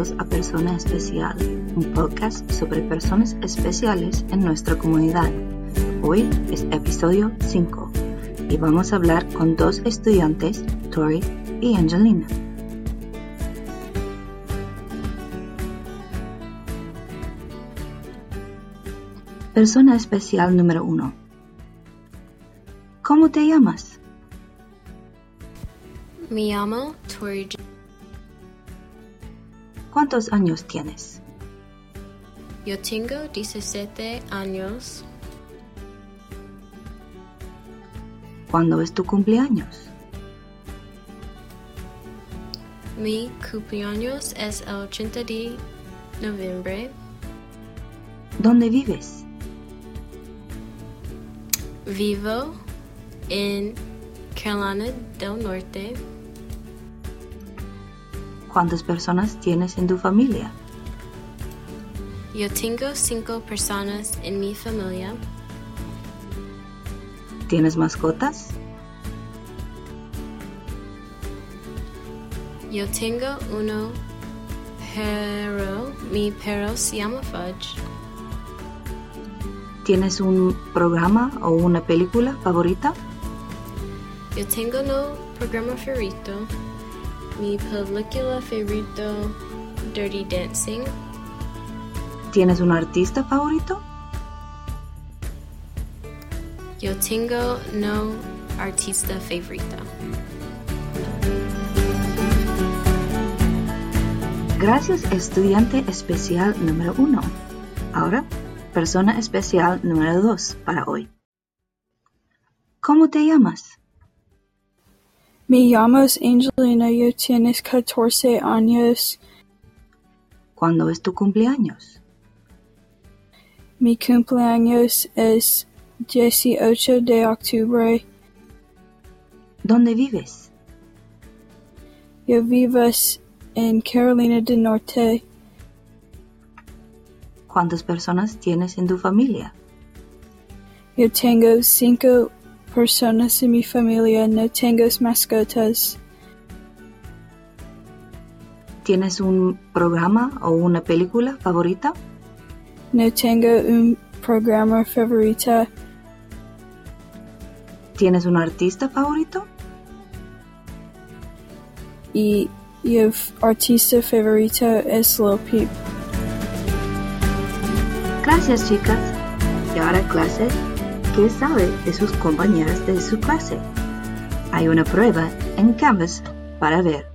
A Persona Especial, un podcast sobre personas especiales en nuestra comunidad. Hoy es episodio 5 y vamos a hablar con dos estudiantes, Tori y Angelina. Persona especial número 1. ¿Cómo te llamas? Me llamo Tori. ¿Cuántos años tienes? Yo tengo 17 años. ¿Cuándo es tu cumpleaños? Mi cumpleaños es el 30 de noviembre. ¿Dónde vives? Vivo en Carolina del Norte. ¿Cuántas personas tienes en tu familia? Yo tengo cinco personas en mi familia. ¿Tienes mascotas? Yo tengo uno pero mi perro se llama Fudge. ¿Tienes un programa o una película favorita? Yo tengo no programa favorito. Mi película favorito Dirty Dancing. ¿Tienes un artista favorito? Yo tengo no artista favorito. Gracias estudiante especial número 1. Ahora, persona especial número 2 para hoy. ¿Cómo te llamas? Me llamo Angelina, yo tienes 14 años. ¿Cuándo es tu cumpleaños? Mi cumpleaños es 18 de octubre. ¿Dónde vives? Yo vivo en Carolina del Norte. ¿Cuántas personas tienes en tu familia? Yo tengo cinco personas en mi familia, no tengo mascotas. ¿Tienes un programa o una película favorita? No tengo un programa favorito. ¿Tienes un artista favorito? Y mi artista favorito es Lil Peep. Gracias chicas. Y ahora clase, ¿qué sabe de sus compañeras de su clase? Hay una prueba en Canvas para ver.